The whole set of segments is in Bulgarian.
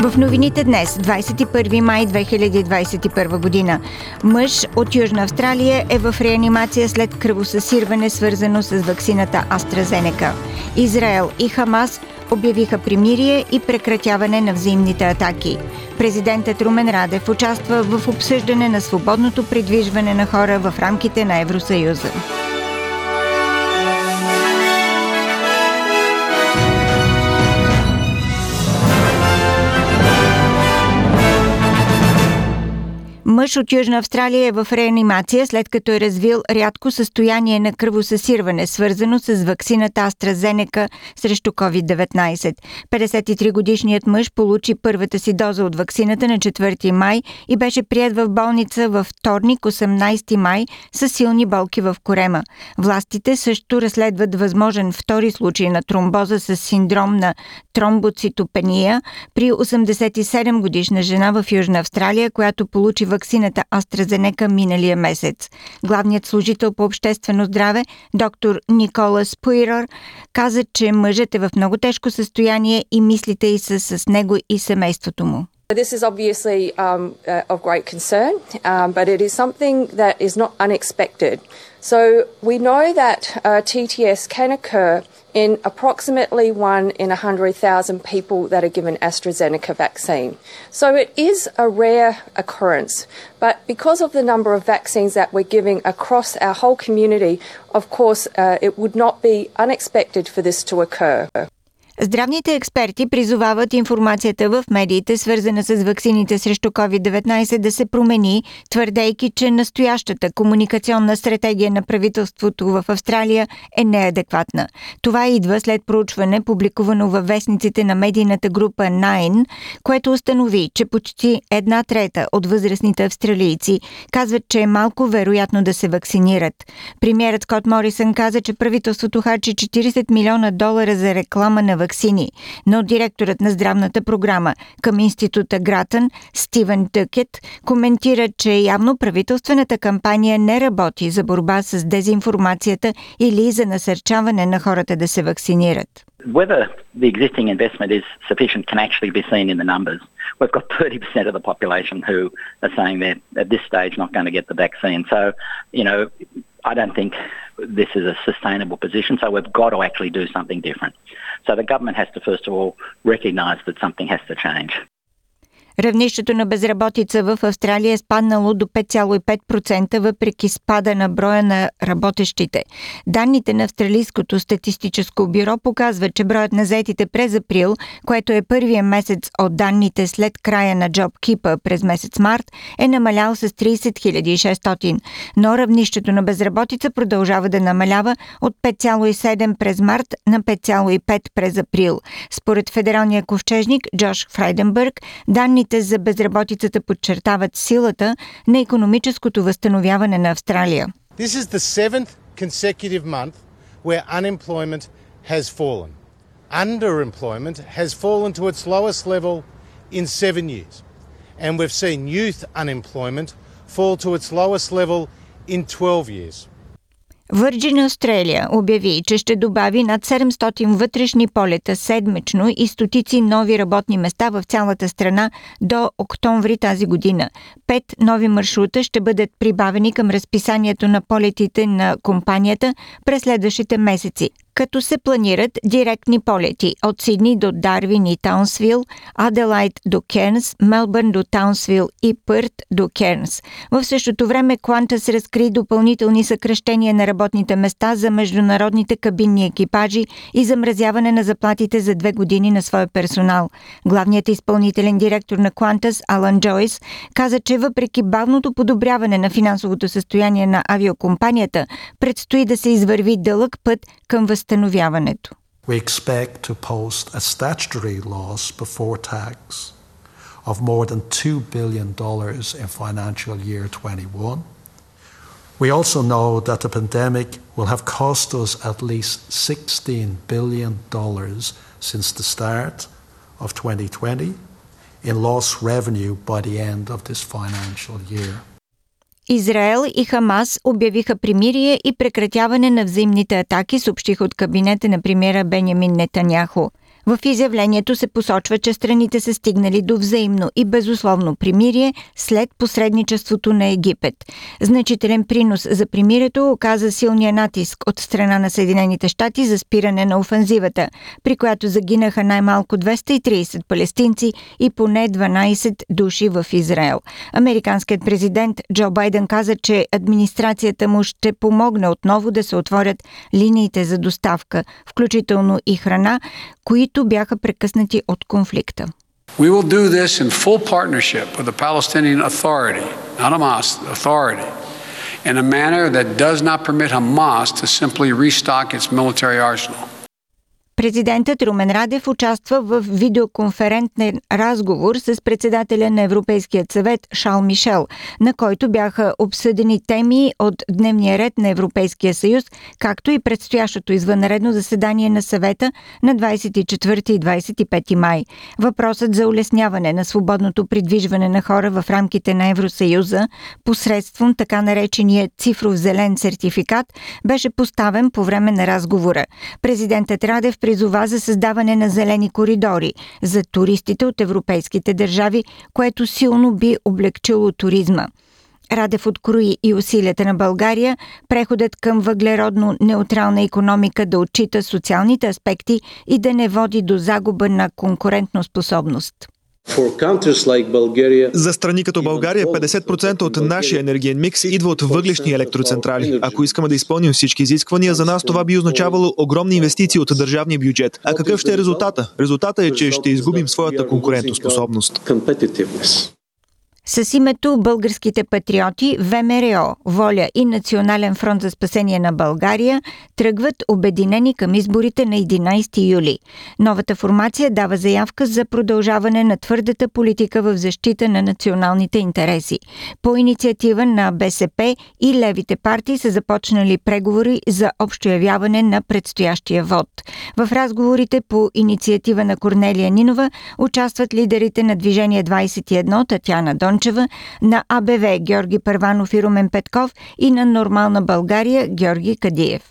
В новините днес, 21 май 2021 година, мъж от Южна Австралия е в реанимация след кръвосъсирване, свързано с вакцината AstraZeneca. Израел и Хамас обявиха примирие и прекратяване на взаимните атаки. Президентът Румен Радев участва в обсъждане на свободното придвижване на хора в рамките на Евросъюза. Мъж от Южна Австралия е в реанимация, след като е развил рядко състояние на кръвосъсирване, свързано с вакцината AstraZeneca срещу COVID-19. 53-годишният мъж получи първата си доза от вакцината на 4 май и беше прият в болница във вторник, 18 май, с силни болки в корема. Властите също разследват възможен втори случай на тромбоза с синдром на тромбоцитопения при 87 годишна жена в Южна Австралия, която получи ваксината AstraZeneca миналия месец. Главният служител по обществено здраве, доктор Никола Спуирър, каза, че мъжът е в много тежко състояние и мислите и са с него и семейството му. This is obviously um, uh, of great concern, um, but it is something that is not unexpected. So we know that uh, TTS can occur in approximately one in 100,000 people that are given AstraZeneca vaccine. So it is a rare occurrence. But because of the number of vaccines that we're giving across our whole community, of course, uh, it would not be unexpected for this to occur. Здравните експерти призовават информацията в медиите, свързана с ваксините срещу COVID-19, да се промени, твърдейки, че настоящата комуникационна стратегия на правителството в Австралия е неадекватна. Това идва след проучване, публикувано във вестниците на медийната група Nine, което установи, че почти една трета от възрастните австралийци казват, че е малко вероятно да се вакцинират. Премьерът Скот Морисън каза, че правителството харчи 40 милиона долара за реклама на вакцини вакцини, но директорът на здравната програма към института Гратън Стивен Дъкет коментира, че явно правителствената кампания не работи за борба с дезинформацията или за насърчаване на хората да се вакцинират. Whether the existing investment is sufficient can actually be seen in the numbers. We've got 30% of the population who are saying they're at this stage not going to get the vaccine. So, you know, I don't think this is a sustainable position, so we've got to actually do something different. So the government has to, first of all, recognise that something has to change. Равнището на безработица в Австралия е спаднало до 5,5% въпреки спада на броя на работещите. Данните на Австралийското статистическо бюро показват, че броят на заетите през април, което е първия месец от данните след края на JobKeeper през месец март, е намалял с 30 600, но равнището на безработица продължава да намалява от 5,7 през март на 5,5 през април. Според федералния ковчежник Джош Фрайденбърг, данните Данните за безработицата подчертават силата на економическото възстановяване на Австралия. This is the seventh consecutive month where unemployment has fallen. Underemployment has fallen to its lowest level in seven years. And we've seen youth unemployment fall to its lowest level in 12 years. Virgin Australia обяви, че ще добави над 700 вътрешни полета седмично и стотици нови работни места в цялата страна до октомври тази година. Пет нови маршрута ще бъдат прибавени към разписанието на полетите на компанията през следващите месеци, като се планират директни полети от Сидни до Дарвин и Таунсвил, Аделайт до Кернс, Мелбърн до Таунсвил и Пърт до Кернс. В същото време Qantas разкри допълнителни съкръщения на работните места за международните кабинни екипажи и замразяване на заплатите за две години на своя персонал. Главният изпълнителен директор на Qantas, Алан Джойс, каза, че въпреки бавното подобряване на финансовото състояние на авиокомпанията, предстои да се извърви дълъг път към възстановяване възстановяването. We expect to post a statutory loss before tax of more than $2 billion in financial year 21. We also know that the pandemic will have cost us at least $16 billion since the start of 2020 in lost revenue by the end of this financial year. Израел и Хамас обявиха примирие и прекратяване на взаимните атаки, съобщих от кабинета на премьера Бенямин Нетаняхо. В изявлението се посочва, че страните са стигнали до взаимно и безусловно примирие след посредничеството на Египет. Значителен принос за примирието оказа силния натиск от страна на Съединените щати за спиране на офанзивата, при която загинаха най-малко 230 палестинци и поне 12 души в Израел. Американският президент Джо Байден каза, че администрацията му ще помогне отново да се отворят линиите за доставка, включително и храна, които бяха прекъснати от конфликта. We will do this in full partnership with the Palestinian Authority, not Hamas, the Authority, in a manner that does not permit Hamas to simply restock its military arsenal. Президентът Румен Радев участва в видеоконферентен разговор с председателя на Европейският съвет Шал Мишел, на който бяха обсъдени теми от дневния ред на Европейския съюз, както и предстоящото извънредно заседание на съвета на 24 и 25 май. Въпросът за улесняване на свободното придвижване на хора в рамките на Евросъюза посредством така наречения цифров зелен сертификат беше поставен по време на разговора. Президентът Радев призова за създаване на зелени коридори за туристите от европейските държави, което силно би облегчило туризма. Радев открои и усилията на България преходът към въглеродно неутрална економика да отчита социалните аспекти и да не води до загуба на конкурентноспособност. За страни като България 50% от нашия енергиен микс идва от въглешни електроцентрали. Ако искаме да изпълним всички изисквания, за нас това би означавало огромни инвестиции от държавния бюджет. А какъв ще е резултата? Резултата е, че ще изгубим своята конкурентоспособност. С името Българските патриоти, ВМРО, Воля и Национален фронт за спасение на България тръгват обединени към изборите на 11 юли. Новата формация дава заявка за продължаване на твърдата политика в защита на националните интереси. По инициатива на БСП и левите партии са започнали преговори за общо явяване на предстоящия вод. В разговорите по инициатива на Корнелия Нинова участват лидерите на Движение 21 Татьяна Дон Дончева, на АБВ Георги Първанов и Румен Петков и на Нормална България Георги Кадиев.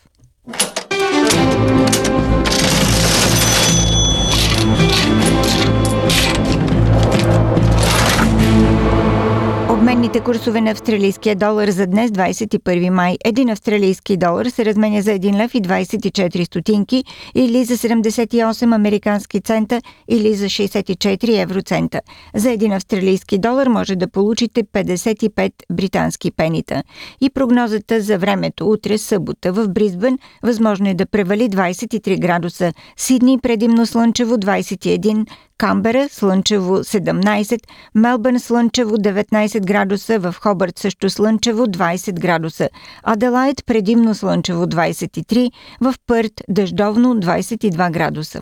Обменните курсове на австралийския долар за днес, 21 май. Един австралийски долар се разменя за 1 лев и 24 стотинки или за 78 американски цента или за 64 евроцента. За един австралийски долар може да получите 55 британски пенита. И прогнозата за времето утре събота в Бризбен възможно е да превали 23 градуса, Сидни предимно слънчево 21 Камбера слънчево 17, Мелбърн слънчево 19 градуса, в Хобърт също слънчево 20 градуса, Аделайт предимно слънчево 23, в Пърт дъждовно 22 градуса.